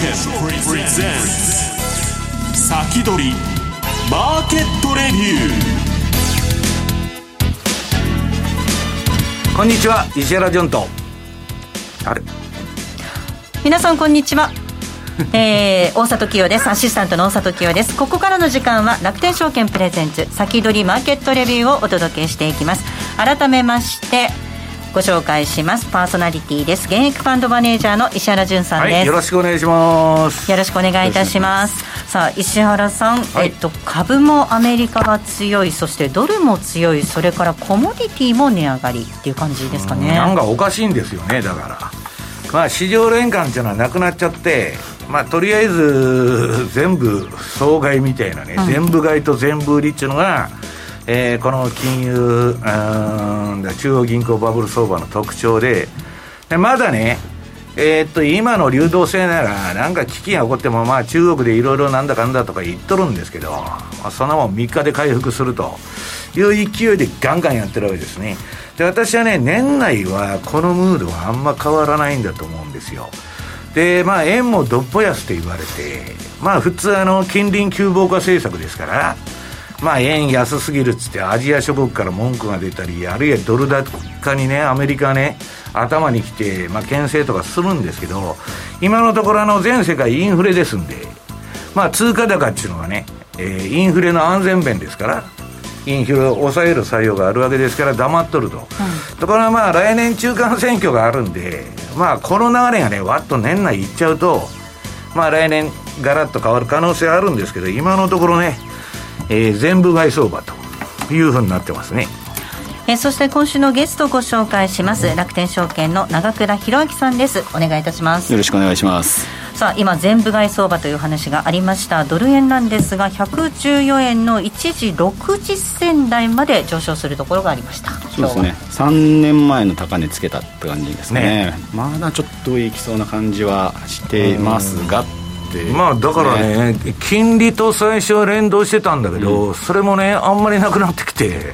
券プレゼンツ先取りマーケットレビューこんにちは石原潤と。あれ？皆さんこんにちは。えー、大里清です。アシスタントの大里清です。ここからの時間は楽天証券プレゼンツ先取りマーケットレビューをお届けしていきます。改めましてご紹介します。パーソナリティです。現役ファンドマネージャーの石原潤さんです、はい、よろしくお願いします。よろしくお願いいたします。さあ石原さん、はい、えっと株もアメリカが強いそしてドルも強いそれからコモディティも値上がりっていう感じですかね。なんかおかしいんですよねだから。まあ市場連関っていうのはなくなっちゃってまあとりあえず全部総買いみたいなね、うん、全部買いと全部売りっていうのがえー、この金融中央銀行バブル相場の特徴ででまだねえー、っと今の流動性ならなんか危機が起こってもまあ中国でいろいろなんだかんだとか言っとるんですけど、まあ、そんなもん3日で回復するという勢いでガンガンやってるわけですね。で私はね年内はこのムードはあんま変わらないんだと思うんですよ。でまあ円もどっぽ安って言われてまあ普通あの近隣急防化政策ですからまあ、円安すぎるっつってアジア諸国から文句が出たりあるいはドル高にねアメリカね頭にきて、まあ、牽制とかするんですけど今のところあの全世界インフレですんで、まあ、通貨高っていうのはね、えー、インフレの安全弁ですからインフレを抑える作用があるわけですから黙っとると、うん、ところがまあ来年中間選挙があるんでまあこの流れがねわっと年内いっちゃうとまあ来年ガラッと変わる可能性あるんですけど今のところねえー、全部買い相場というふうになってますね。えそして今週のゲストをご紹介します、楽天証券の長倉弘明さんです。お願いいたします。よろしくお願いします。さあ今全部買い相場という話がありました。ドル円なんですが114円の一時60銭台まで上昇するところがありました。そうですね。3年前の高値つけたって感じですね、ね、まだちょっといきそうな感じはしていますが、まあだからね、ね、金利と最初は連動してたんだけど、うん、それもね、あんまりなくなってきて、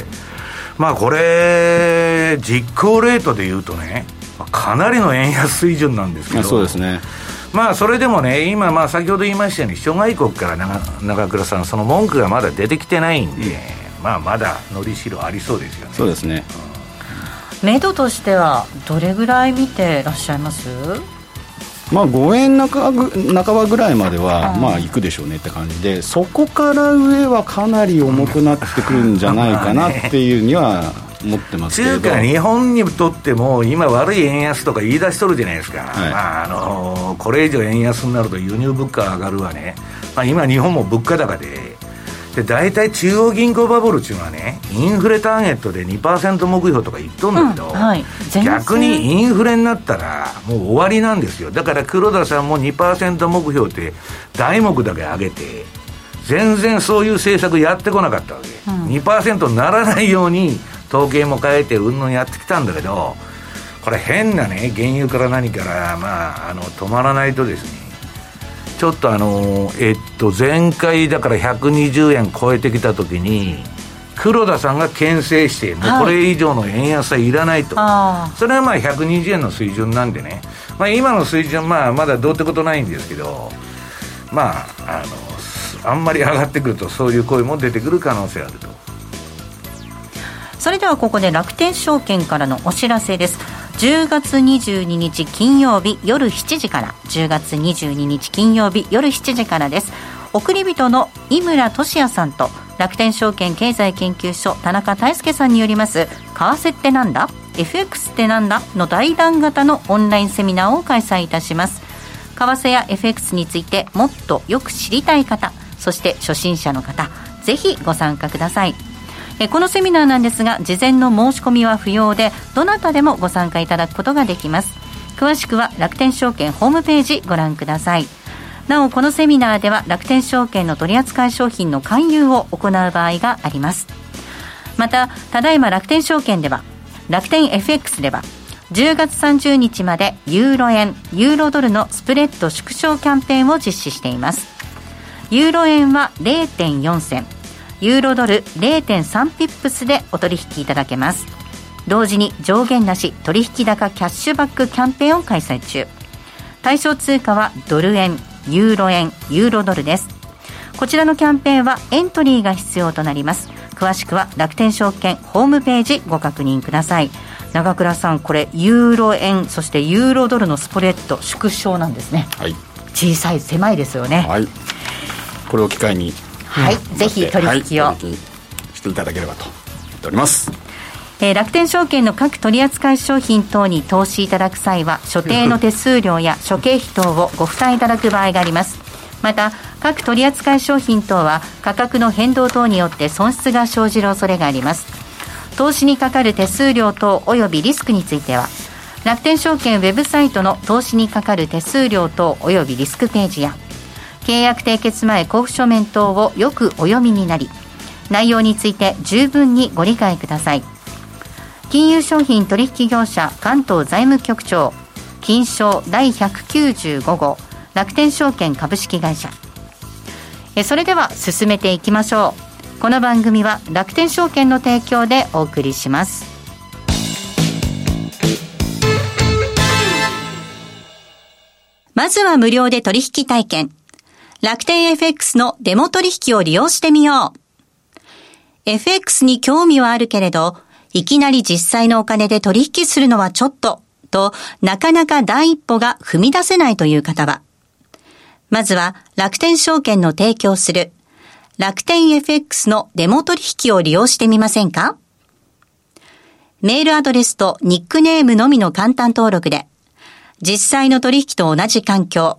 まあこれ、実行レートでいうとね、かなりの円安水準なんですけど、そうですね。まあそれでもね、今、まあ先ほど言いましたように、諸外国から長長倉さん、その文句がまだ出てきてないんで、うん、まあまだのりしろありそうですよね。そうですね。うん、目処としては、どれぐらい見てらっしゃいます？まあ、5円半ばぐらいまでは、まあ、行くでしょうねって感じで、そこから上はかなり重くなってくるんじゃないかなっていうには思ってますけど。中華日本にとっても、今、悪い円安とか言い出しとるじゃないですか、はい、まああのこれ以上円安になると輸入物価上がるわね、まあ、今、日本も物価高で。で大体中央銀行バブルっていうのはねインフレターゲットで2%目標とか言っとんだけど、うんはい、逆にインフレになったらもう終わりなんですよ。だから黒田さんも2%目標って題目だけ上げて全然そういう政策やってこなかったわけ、うん、2%にならないように統計も変えてうんぬんやってきたんだけどこれ変なね原油から何からまああの止まらないとですねちょっとあのえっと前回だから120円超えてきた時に黒田さんが牽制してもうこれ以上の円安はいらないと、はい、それはまあ120円の水準なんでね、まあ、今の水準まあまだどうってことないんですけどまああのあんまり上がってくるとそういう声も出てくる可能性あると。それではここで楽天証券からのお知らせです10月22日金曜日夜7時から。10月22日金曜日夜7時からです。送り人の井村俊也さんと楽天証券経済研究所田中泰介さんによります為替ってなんだ？FX ってなんだ？の大談型のオンラインセミナーを開催いたします。為替や FX についてもっとよく知りたい方そして初心者の方ぜひご参加ください。えこのセミナーなんですが事前の申し込みは不要でどなたでもご参加いただくことができます。詳しくは楽天証券ホームページご覧ください。なおこのセミナーでは楽天証券の取扱い商品の勧誘を行う場合があります。またただいま楽天証券では楽天 FX では10月30日までユーロ円ユーロドルのスプレッド縮小キャンペーンを実施しています。ユーロ円は0.4銭。ユーロドル0.3ピップスでお取引いただけます。同時に上限なし取引高キャッシュバックキャンペーンを開催中。対象通貨はドル円ユーロ円ユーロドルです。こちらのキャンペーンはエントリーが必要となります。詳しくは楽天証券ホームページご確認ください。長倉さんこれユーロ円そしてユーロドルのスプレッド縮小なんですね。はい。小さい狭いですよね。はい。これを機会にはい、ぜひ取引を、はいしていただければと思っております。えー楽天証券の各取扱商品等に投資いただく際は所定の手数料や諸経費等をご負担いただく場合があります。また各取扱商品等は価格の変動等によって損失が生じる恐れがあります。投資にかかる手数料等及びリスクについては楽天証券ウェブサイトの投資にかかる手数料等及びリスクページや契約締結前交付書面等をよくお読みになり内容について十分にご理解ください。金融商品取引業者関東財務局長金賞第195号楽天証券株式会社。えそれでは進めていきましょう。この番組は楽天証券の提供でお送りします。まずは無料で取引体験。楽天 FX のデモ取引を利用してみよう。FX に興味はあるけれどいきなり実際のお金で取引するのはちょっと、と、なかなか第一歩が踏み出せないという方は、まずは楽天証券の提供する楽天 FX のデモ取引を利用してみませんか？メールアドレスとニックネームのみの簡単登録で、実際の取引と同じ環境、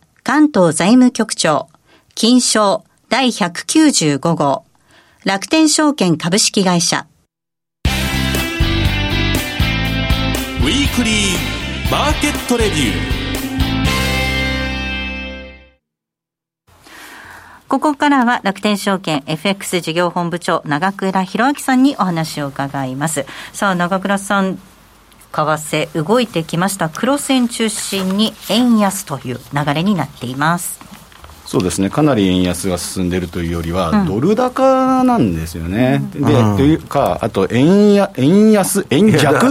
関東財務局長金賞第195号。楽天証券株式会社。ウィークリーマーケットレビュー。ここからは楽天証券 FX 事業本部長長倉博明さんにお話を伺います。さあ長倉さん為替動いてきました。黒線中心に円安という流れになっています。そうですね、かなり円安が進んでいるというよりは、ドル高なんですよね。で、というか、あと円や、円安、円弱？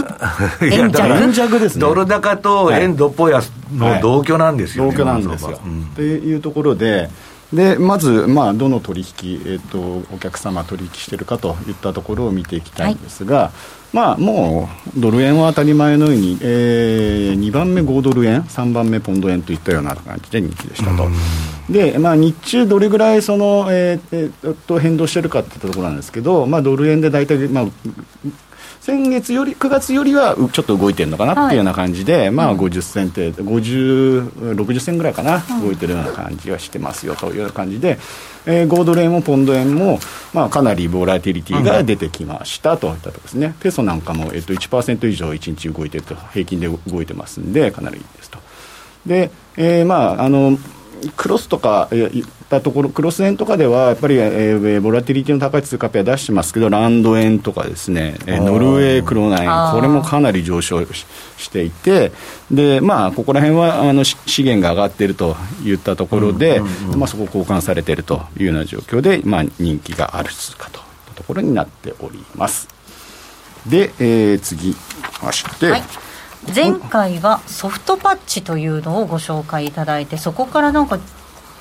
いやだから円弱ですね。ドル高と円どっぽ安の同居なんですよ、ね同居なんですよ。というところで、でまず、まあ、どの取引、えっとお客様取引しているかといったところを見ていきたいんですが、まあ、もうドル円は当たり前のように、えー、2番目5ドル円、3番目ポンド円といったような感じで人気でしたと。で、まあ、日中、どれぐらいその、えーえーっと変動しているかっていったところなんですけど、まあ、ドル円で大体、まあ、先月より、9月よりはうちょっと動いてるのかなっていうような感じで、まあ50銭程度、50、60銭ぐらいかな、動いてるような感じはしてますよというような感じで、えー、5ドル円もポンド円も、まあ、かなりボラティリティが出てきましたといったところですね、ペソなんかも、えっと1%以上1日動いてると、平均で動いてますんで、かなりいいですと。で、えーまああのクロスとかえー言ったところ、クロス円とかでは、やっぱり、えー、ボラティリティの高い通貨ペア出してますけど、ランド円とかですね、えーノルウェークロナ円、これもかなり上昇ししていて、でまあ、ここら辺はあのし資源が上がっているといったところで、まあ、そこ交換されているというような状況で、まあ、人気がある通貨といったところになっております。で、えー次まして、はい前回はソフトパッチというのをご紹介いただいてそこからなんか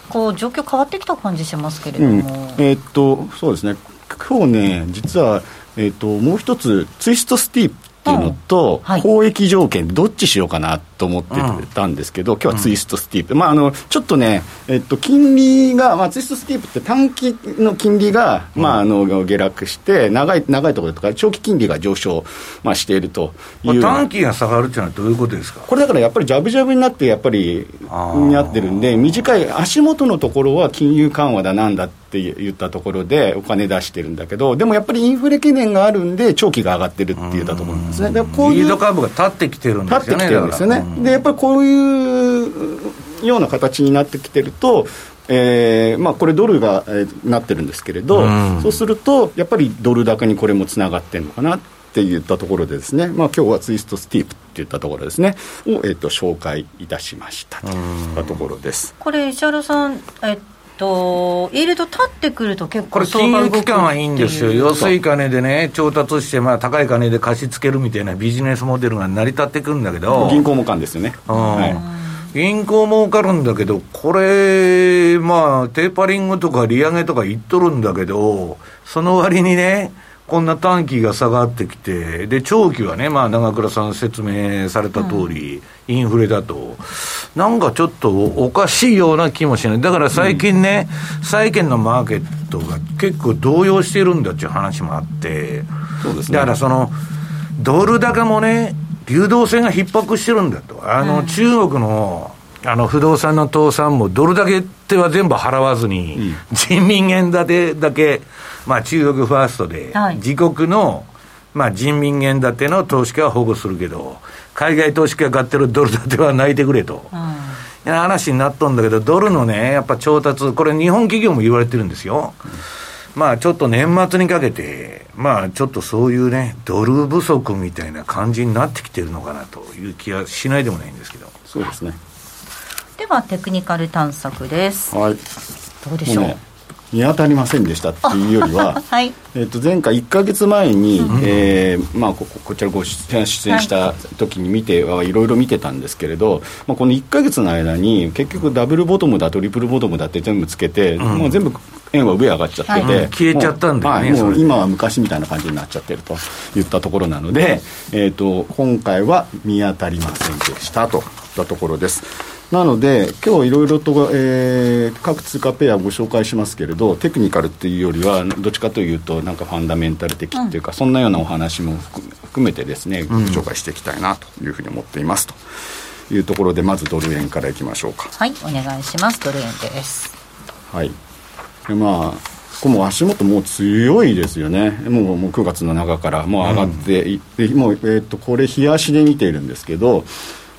こう状況変わってきた感じしますけれどうん。も、えーっとそうですね。今日ね実は、えーっともう一つツイストスティーっていうのと、うんはい。交易条件どっちしようかなっと思ってたんですけど、うん、今日はツイストスティープ、まあ、あのちょっとね、えっと、金利が、まあ、ツイストスティープって短期の金利が、まあ、あの下落して長い長いところとか長期金利が上昇、まあ、しているという、短期が下がるっていうのはどういうことですか？これだからやっぱりジャブジャブになってやっぱりなってるんで短い足元のところは金融緩和だなんだって言ったところでお金出してるんだけどでもやっぱりインフレ懸念があるんで長期が上がってるって言ったところなんですね。でこういうリードカーブが立ってきてるんですよね立ってきてるんですよね、でやっぱりこういうような形になってきてるとえーまあ、これ、ドルが、えー、なってるんですけれど、うん、そうすると、やっぱりドル高にこれもつながってるのかなって言ったところでですね、まあ今日はツイストスティープっていったところですね。を、えーと、紹介いたしましたといったところです。これ石原さん、えっと、イールド立ってくると結構これ金融機関はいいんですよ。安い金でね調達して、まあ、高い金で貸し付けるみたいなビジネスモデルが成り立ってくるんだけど。銀行もかんですよね、はい。銀行儲かるんだけど、これ、まあ、テーパリングとか利上げとか言っとるんだけど、その割にね、こんな短期が下がってきて、で、長期はね、まあ、長倉さん説明された通り、うん、インフレだと、なんかちょっとおかしいような気もしない。だから最近ね、うん、債券のマーケットが結構動揺してるんだっていう話もあって、そうですね。だからその、ドル高もね、流動性が逼迫してるんだと。あの、中国の、あの不動産の倒産もドルだけっては全部払わずに、うん、人民元建てだけまあ、中国ファーストで、自国の、まあ、人民元建ての投資家は保護するけど、海外投資家が買ってるドル建ては泣いてくれと。うん、話になっとんだけど、ドルのね、やっぱ調達、これ、日本企業も言われてるんですよ。まあちょっと年末にかけて、まあちょっとそういうね、ドル不足みたいな感じになってきてるのかなという気はしないでもないんですけど。そうですね。ではテクニカル探索です。はい。どうでしょう？見当たりませんでしたっていうよりは、はい、えー、と前回1か月前に、うん、えー、まあ、ここちらご出演した時に見てはいろいろ見てたんですけれど、まあ、この1か月の間に結局ダブルボトムだトリプルボトムだって全部つけて、うん、もう全部円は上上がっちゃってて、はい、消えちゃったんだよね、はい、もう今は昔みたいな感じになっちゃってるといったところなので、えーと今回は見当たりませんでしたといったところです。なので、今日いろいろと、えー、各通貨ペアご紹介しますけれど、テクニカルっていうよりは、どっちかというと、なんかファンダメンタル的っていうか、うん、そんなようなお話も含めてですね、ご紹介していきたいなというふうに思っていますというところで、まずドル円からいきましょうか。はい、お願いします。ドル円です。はい。でまあこも足元もう強いですよね、もうもう9月の中からもう上がっていって、うん、もう、えーと、とこれ、冷やしで見ているんですけど、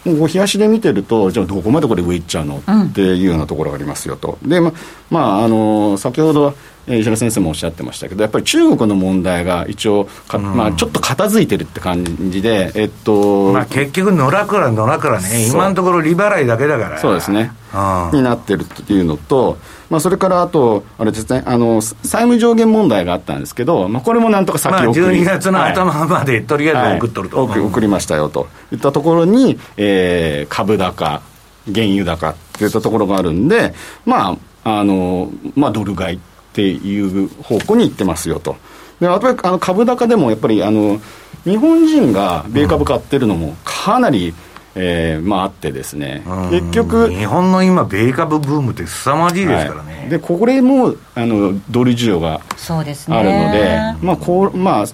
もう冷やしで見てると、じゃあどこまでこれ上行っちゃうの、っていうようなところがありますよと。で、ま、まあ、あの、先ほど、石原先生もおっしゃってましたけど、やっぱり中国の問題が一応まあ、ちょっと片付いてるって感じで、えっと、まあ、結局、野良から野良からね、今のところ利払いだけだから、そうですね、になってるっていうのと、まあ、それからあと、あれですね、あの債務上限問題があったんですけど、まあ、これもなんとか先送り、まあ、12月の頭まで、とりあえず送っとると、はい、送りましたよといったところに、えー、株高、原油高っていったところがあるんで、まあ、あのまあ、ドル買い。っっていう方向に行ってますよと。であとあの株高でもやっぱりあの日本人が米株買ってるのもかなり、うんえーまあ、あってですね、結局、日本の今、米株ブームって凄まじいですからね、はい、でこれもあのドル需要があるので、まあこうまあ、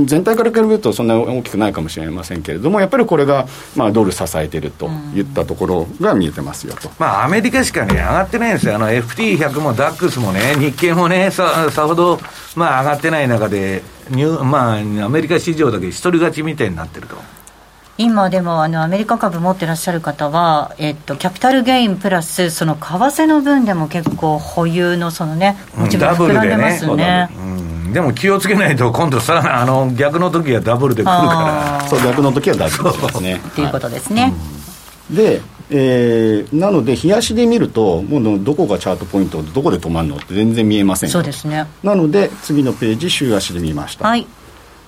全体から見るとそんな大きくないかもしれませんけれども、やっぱりこれが、まあ、ドル支えているといったところが見えてますよと、まあ、アメリカしかね、上がってないんですよ、FT100 もダックスもね、日経もね、ささほど、まあ、上がってない中で、ニュまあ、アメリカ市場だけ一人勝ちみたいになってると。今でもあのアメリカ株持ってらっしゃる方は、えっと、キャピタルゲインプラスその為替の分でも結構保有のそのね持ち分膨らんでますね,、ねうん、でも気をつけないと今度さあの逆の時はダブルでくるから。そう逆の時はダブルですね っていうことですね、はい。うん、でえー、なので、冷やしで見ると、もうどこがチャートポイントで、どこで止まるのって全然見えませんそうですね。なので、次のページ、週足で見ました。はい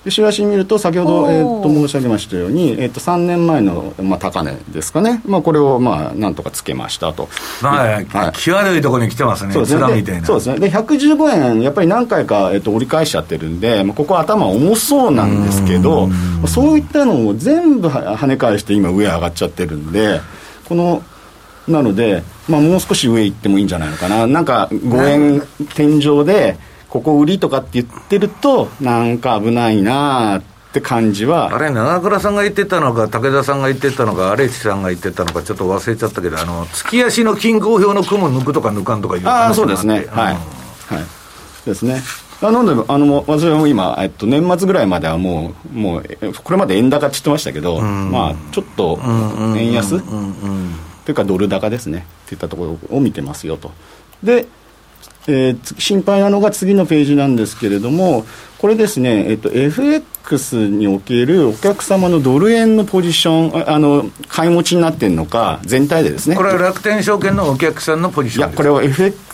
で週足見ると先ほど、えー、と申し上げましたように、えー、と3年前の、まあ、高値ですかね、まあ、これをまあなんとかつけましたと。まあ、はい。際どいところに来てますね、そうですね。面みたいな。でそうですね。で115円、やっぱり何回か、えっと折り返しちゃってるんで、まあ、ここは頭重そうなんですけど、そういったのを全部は跳ね返して、今、上上がっちゃってるんで、このなので、まあ、もう少し上行ってもいいんじゃないのかな、なんか5円天井で、ここ売りとかって言ってると、なんか危ないなって感じはあれ、長倉さんが言ってたのか、武田さんが言ってたのか、荒地さんが言ってたのか、ちょっと忘れちゃったけど、あの月足の均衡表の雲抜くとか抜かんとかいうああ、話もそうですね。ってはい。はい。ですね。あなので、あの、私はもう今、えっと、年末ぐらいまではもう、もう、えこれまで円高って言ってましたけど、まあ、ちょっと、円安というか、ドル高ですね。っていったところを見てますよと。で、えーつ心配なのが次のページなんですけれども、これですね、えっと、FX におけるお客様のドル円のポジション、ああの、買い持ちになってるのか、全体でですね。これは楽天証券のお客さんのポジシいや、ョンですこれは FX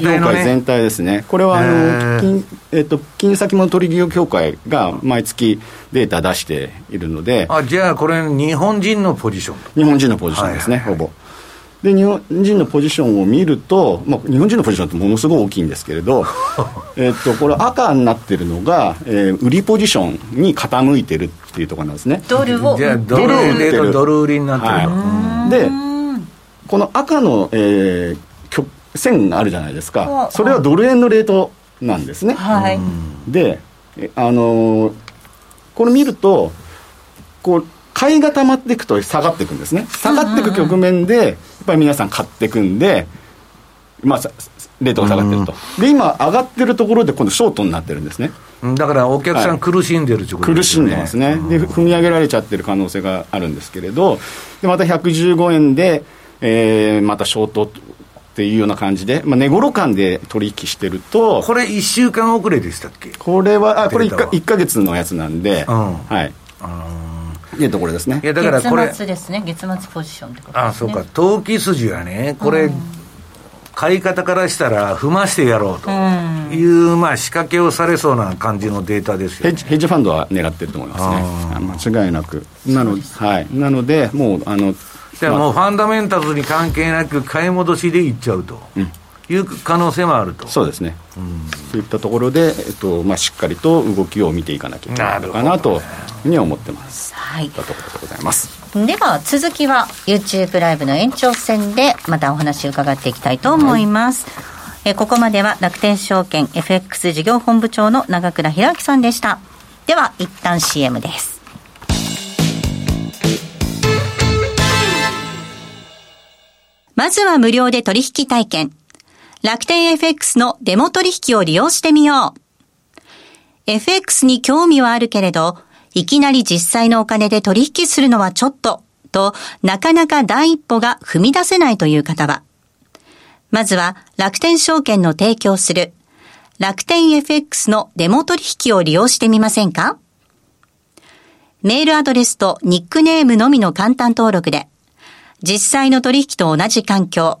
業界全体ですね、これはあの金,、えっと金先物取引協会が毎月データ出しているので、あじゃあ、これ、日本人のポジションと。日本人のポジションですね、はいはい。ほぼ。で日本人のポジションを見ると、まあ、日本人のポジションってものすごい大きいんですけれど えっとこれ赤になってるのが、えー売りポジションに傾いてるっていうところなんですね。ドルをじゃあ、ドドルを売ルでってる。ドル売りになってる。と、はい、でこの赤の、えー曲線があるじゃないですはあかそれはドル円のレートなんですね。はい、でえあのーこれ見るとこう買いが溜まっていくと下がっていくんですね。下がっていく局面でやっぱり皆さん買っていくんでまあさレートが下がってると。で今上がってるところで今度ショートになってるんですね。うんだからお客さはい。ん苦しんでるってこと苦しんでますね、で踏み上げられちゃってる可能性があるんですけれど、でまた115円で、えーまたショートっていうような感じで、まあ、値頃感で取引してると、これ、1週間遅れでしたっけ？これは、あこれ 1, かデータは。1ヶ月のやつなんで、うん。はい。いうところですね。い。やだからこれ。月末ですね。月末ポジションってことですね。あそうか。投機筋はねこれ、買い方からしたら踏ましてやろうと。いう、まあ、仕掛けをされそうな感じのデータですよ、ね。ヘッジヘッジファンドは狙ってると思いますね。間違いなく。なのはい。なので、もう、あの、でもうファンダメンタルズに関係なく買い戻しでいっちゃうという可能性もあると、そうですね。そういったところで、えっと、まあ、しっかりと動きを見ていかなきゃいけないのかなというふうには思ってます。はい。ところでございます。では続きは YouTube ライブの延長戦でまたお話を伺っていきたいと思います、えーここまでは楽天証券 FX 事業本部長の長倉弘明さんでした。では一旦 CM です。まずは無料で取引体験楽天 FX のデモ取引を利用してみよう。FX に興味はあるけれど、いきなり実際のお金で取引するのはちょっと、と、なかなか第一歩が踏み出せないという方は、まずは楽天証券の提供する楽天 FX のデモ取引を利用してみませんか？メールアドレスとニックネームのみの簡単登録で、実際の取引と同じ環境、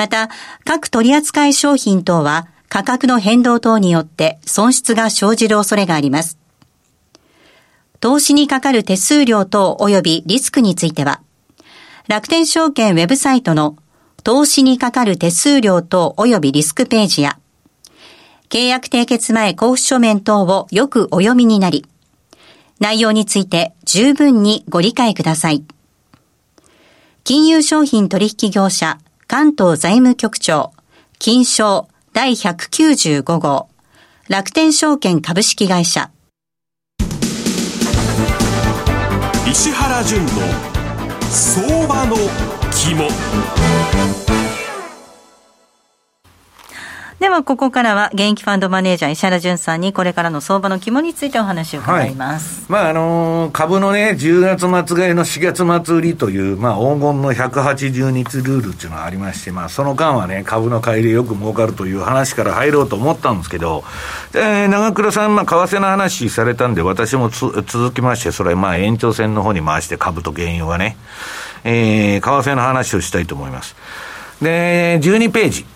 また、各取扱商品等は価格の変動等によって損失が生じる恐れがあります。投資にかかる手数料等及びリスクについては、楽天証券ウェブサイトの投資にかかる手数料等及びリスクページや、契約締結前交付書面等をよくお読みになり、内容について十分にご理解ください。金融商品取引業者関東財務局長金賞第195号。楽天証券株式会社。石原淳の相場の肝。では、ここからは、現役ファンドマネージャー石原淳さんに、これからの相場の肝についてお話を伺います。はい、まあ、あのー、株のね、10月末買いの4月末売りという、まあ、黄金の180日ルールっていうのがありまして、まあ、その間はね、株の買いでよく儲かるという話から入ろうと思ったんですけど、えー、長倉さん、まあ、為替の話されたんで、私もつ続きまして、それ、まあ、延長線の方に回して、株と原油はね、えー、為替の話をしたいと思います。で、12ページ。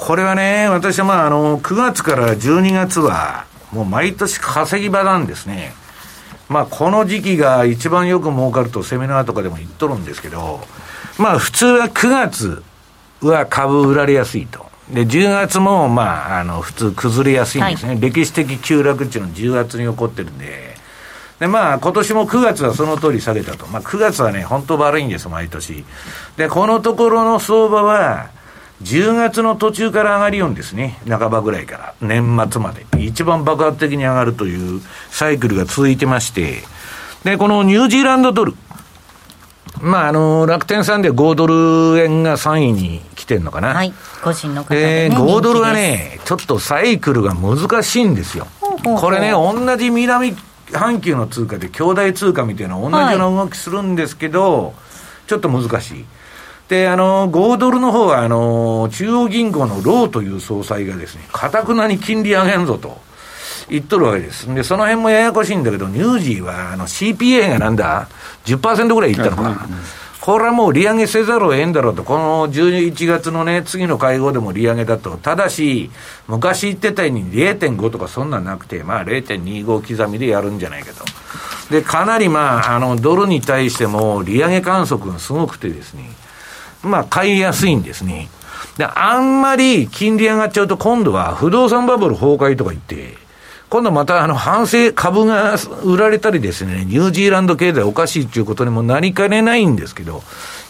これはね、私はまあ、あの、9月から12月は、もう毎年稼ぎ場なんですね。まあ、この時期が一番よく儲かるとセミナーとかでも言っとるんですけど、まあ、普通は9月は株売られやすいと。で、10月も、まあ、あの、普通崩れやすいんですね。はい、歴史的急落っていうのは10月に起こってるんで。で、まあ、今年も9月はその通り下げたと。まあ、9月はね、本当悪いんです、毎年。で、このところの相場は、10月の途中から上がりよんですね。半ばぐらいから。年末まで。一番爆発的に上がるというサイクルが続いてまして。で、このニュージーランドドル。まあ、あの、楽天さんで5ドル円が3位に来てんのかな。はい。個人の方で、ね、5ドルはね、ちょっとサイクルが難しいんですよ。これね、同じ南半球の通貨で兄弟通貨みたいな同じような動きするんですけど、はい、ちょっと難しい。で、あの、5ドルの方は、あの、中央銀行のローという総裁がですね、かたくなに金利上げんぞと言っとるわけです。で、その辺もややこしいんだけど、ニュージーは、あの、CPA がなんだ ?10% ぐらいいったのか。これはもう利上げせざるを得んだろうと、この11月のね、次の会合でも利上げだと。ただし、昔言ってたように0.5とかそんなんなくて、まあ0.25刻みでやるんじゃないかと。で、かなりまあ、あの、ドルに対しても利上げ観測がすごくてですね、まあ、買いやすいんですね。で、あんまり金利上がっちゃうと今度は不動産バブル崩壊とか言って、今度またあの反省株が売られたりですね、ニュージーランド経済おかしいっていうことにもなりかねないんですけど、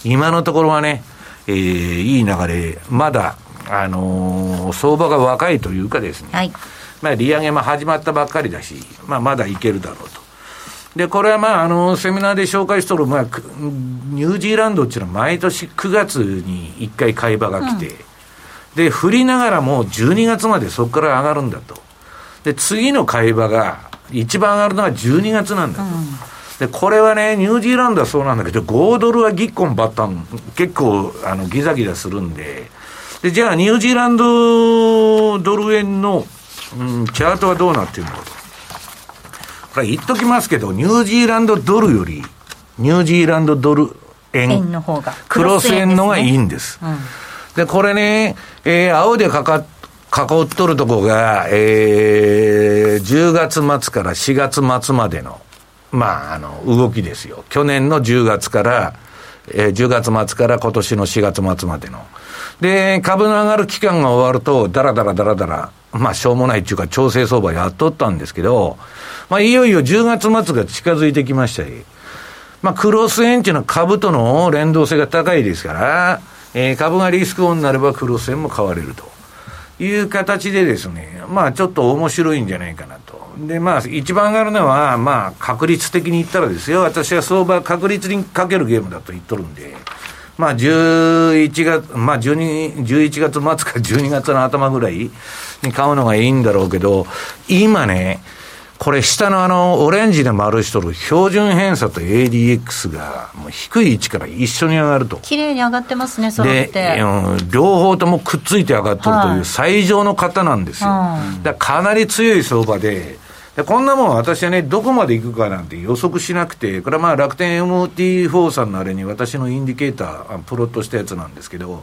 今のところはね、えー、いい流れ、まだ、あのー、相場が若いというかですね、はい、まあ利上げも始まったばっかりだし、まあまだいけるだろうと。で、これはまあ、あの、セミナーで紹介しとる、まあ、ニュージーランドっていうのは毎年9月に1回買い場が来て、うん、で、振りながらも12月までそこから上がるんだと。で、次の買い場が、一番上がるのが12月なんだと。うん、で、これはね、ニュージーランドはそうなんだけど、5ドルはぎっこんばったん、結構、あの、ギザギザするんで、で、じゃあ、ニュージーランドドル円の、うん、チャートはどうなってるのかと。これ言っときますけど、ニュージーランドドルより、ニュージーランドドル円、円の方がクロス円のがいいんです。うん、これね、えー、青でかか囲っとるとこが、えー、10月末から4月末までの、まあ、あの、動きですよ。去年の10月から、えー、10月末から今年の4月末までの。で、株の上がる期間が終わると、だらだらだらだら、まあ、しょうもないっていうか、調整相場やっとったんですけど、まあ、いよいよ10月末が近づいてきましたり、まあ、クロス円っていうのは株との連動性が高いですから、えー、株がリスクオンになればクロス円も買われるという形でですね、まあ、ちょっと面白いんじゃないかなと。で、まあ、一番上がるのは、まあ、確率的に言ったらですよ、私は相場確率にかけるゲームだと言っとるんで、まあ、11月、まあ、12、11月末か12月の頭ぐらいに買うのがいいんだろうけど、今ね、これ下のあの、オレンジで丸しとる標準偏差と ADX が、もう低い位置から一緒に上がると。綺麗に上がってますね、それって。両方ともくっついて上がっとるという最上の方なんですよ。だかなり強い相場で、でこんなもん私はね、どこまで行くかなんて予測しなくて、これはまあ楽天 MT4 さんのあれに私のインディケーター、プロットしたやつなんですけど、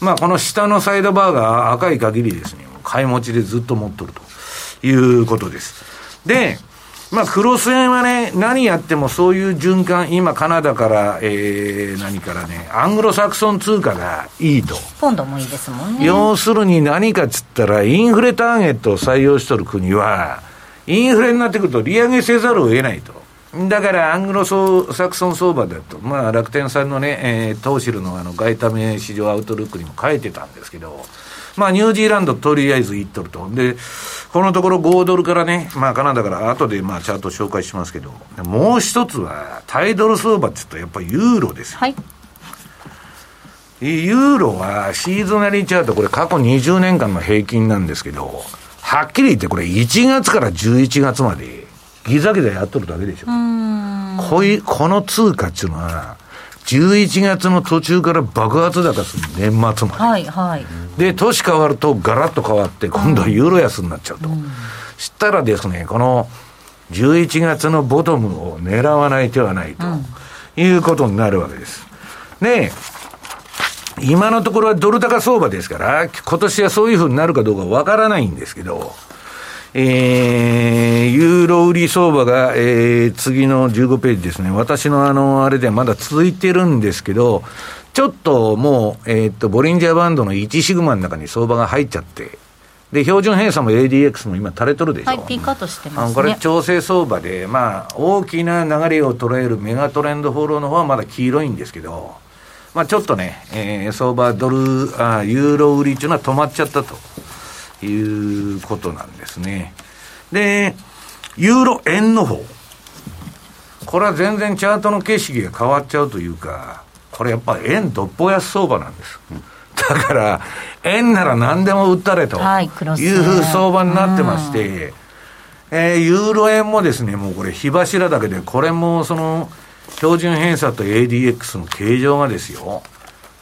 まあこの下のサイドバーが赤い限りですね、買い持ちでずっと持っとるということです。で、まあ、クロス円はね、何やってもそういう循環、今、カナダから、えー、何からね、アングロサクソン通貨がいいと。ポンドもいいですもんね。要するに何かっつったら、インフレターゲットを採用しとる国は、インフレになってくると利上げせざるを得ないと。だから、アングロサクソン相場だと、まあ、楽天さんのね、えー、トーシルのあの、外為市場アウトルックにも書いてたんですけど、まあ、ニュージーランドとりあえず行っとると。で、このところ5ドルからね、まあ、カナダから後でまあチャート紹介しますけど、もう一つは、タイドル相場って言うと、やっぱりユーロですよ。はい。ユーロはシーズナリーチャート、これ過去20年間の平均なんですけど、はっきり言ってこれ1月から11月までギザギザやっとるだけでしょ。こいこの通貨っていうのは、11月の途中から爆発高する年末まで。はいはい。で、年変わるとガラッと変わって、今度はユーロ安になっちゃうと。したらですね、この11月のボトムを狙わない手はないと、いうことになるわけです。で、今のところはドル高相場ですから、今年はそういうふうになるかどうかわからないんですけど、えー、ユーロ売り相場が、えー、次の15ページですね。私のあの、あれではまだ続いてるんですけど、ちょっともう、えーっと、ボリンジャーバンドの1シグマの中に相場が入っちゃって、で、標準偏差も ADX も今垂れとるでしょ。はい、ピークアウトしてあますね。のこれ調整相場で、まあ、大きな流れを捉えるメガトレンドフォローの方はまだ黄色いんですけど、まあ、ちょっとね、えー相場ドルあ、ユーロ売りっていうのは止まっちゃったということなんですね。で、ユーロ円の方。これは全然チャートの景色が変わっちゃうというか、これやっぱ円どっぽ安相場なんです。だから、円なら何でも売ったれという相場になってまして、えーユーロ円もですね、もうこれ火柱だけで、これもその、標準偏差と ADX の形状がですよ、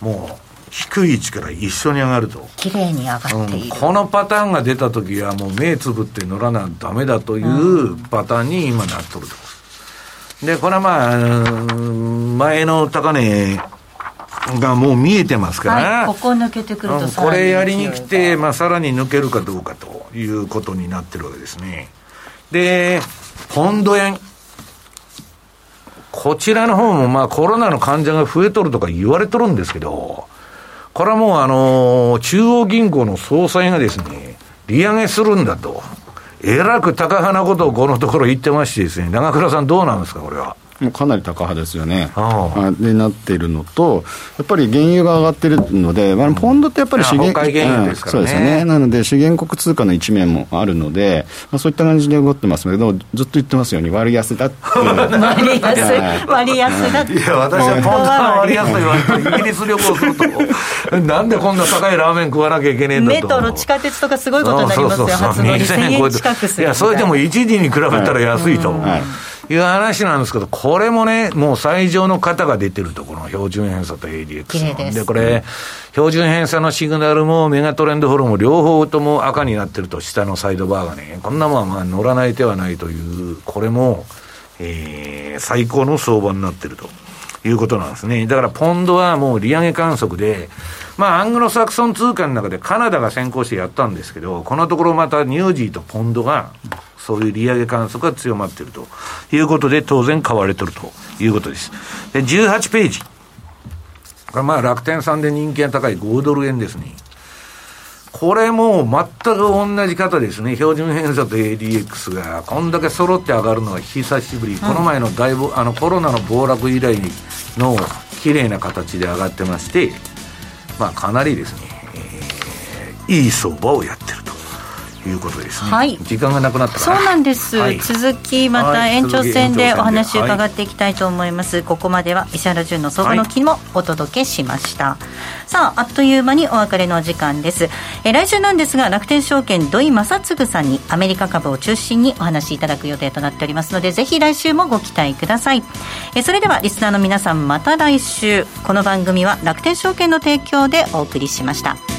もう低い位置から一緒に上がると。綺麗に上がっている。このパターンが出た時はもう目つぶって乗らなダメだというパターンに今なっとると。で、これはまあ、うん前の高値がもう見えてますから、はい、ここ抜けてくるうんとこれやりに来て、がまあ、さらに抜けるかどうかということになってるわけですね。で、ポンド円。こちらの方もまあコロナの患者が増えとるとか言われとるんですけど、これはもうあの中央銀行の総裁がですね、利上げするんだと。えらく高派なことをこのところ言ってましてですね、長倉さんどうなんですか、これは。もうかなり高派ですよね。あああでなっているのと、やっぱり原油が上がってるので、まあ、ポンドってやっぱり資源そうですよね。なので、資源国通貨の一面もあるので、まあ、そういった感じで動ってますけど、ずっと言ってますように、割安だって。割安、割安だって。いや、私はポンドが割安と言われて、イギリス旅行すると、なんでこんな高いラーメン食わなきゃいけねえんだと。メトロ、地下鉄とかすごいことになりますよ。初乗り1000円近くする。いや、それでも一時に比べたら安いと。はいいう話なんですけど、これもね、もう最上の型が出てると、この標準偏差と ADX ですこれ、標準偏差のシグナルもメガトレンドフォローも両方とも赤になってると、下のサイドバーがね、こんなもんはまあ乗らない手はないという、これも、えー、最高の相場になってると。いうことなんですね。だから、ポンドはもう利上げ観測で、まあ、アングロサクソン通貨の中でカナダが先行してやったんですけど、このところまたニュージーとポンドが、そういう利上げ観測が強まっているということで、当然買われてるということです。で、18ページ。これまあ楽天さんで人気が高い5ドル円ですね。これも全く同じ方ですね。標準偏差と ADX が、こんだけ揃って上がるのは久しぶり。この前の大暴あのコロナの暴落以来の綺麗な形で上がってまして、まあかなりですね、えーいい相場をやってるいうことですね。はい。時間がなくなったかそうななんです、はい。続きまたはい。延長戦でお話伺っていきたいと思います、ここまでは石原潤の相場の木もお届けしました、さああっという間にお別れのお時間です。えー来週なんですが楽天証券土井正嗣さんにアメリカ株を中心にお話しいただく予定となっておりますのでぜひ来週もご期待ください。えーそれではリスナーの皆さんまた来週。この番組は楽天証券の提供でお送りしました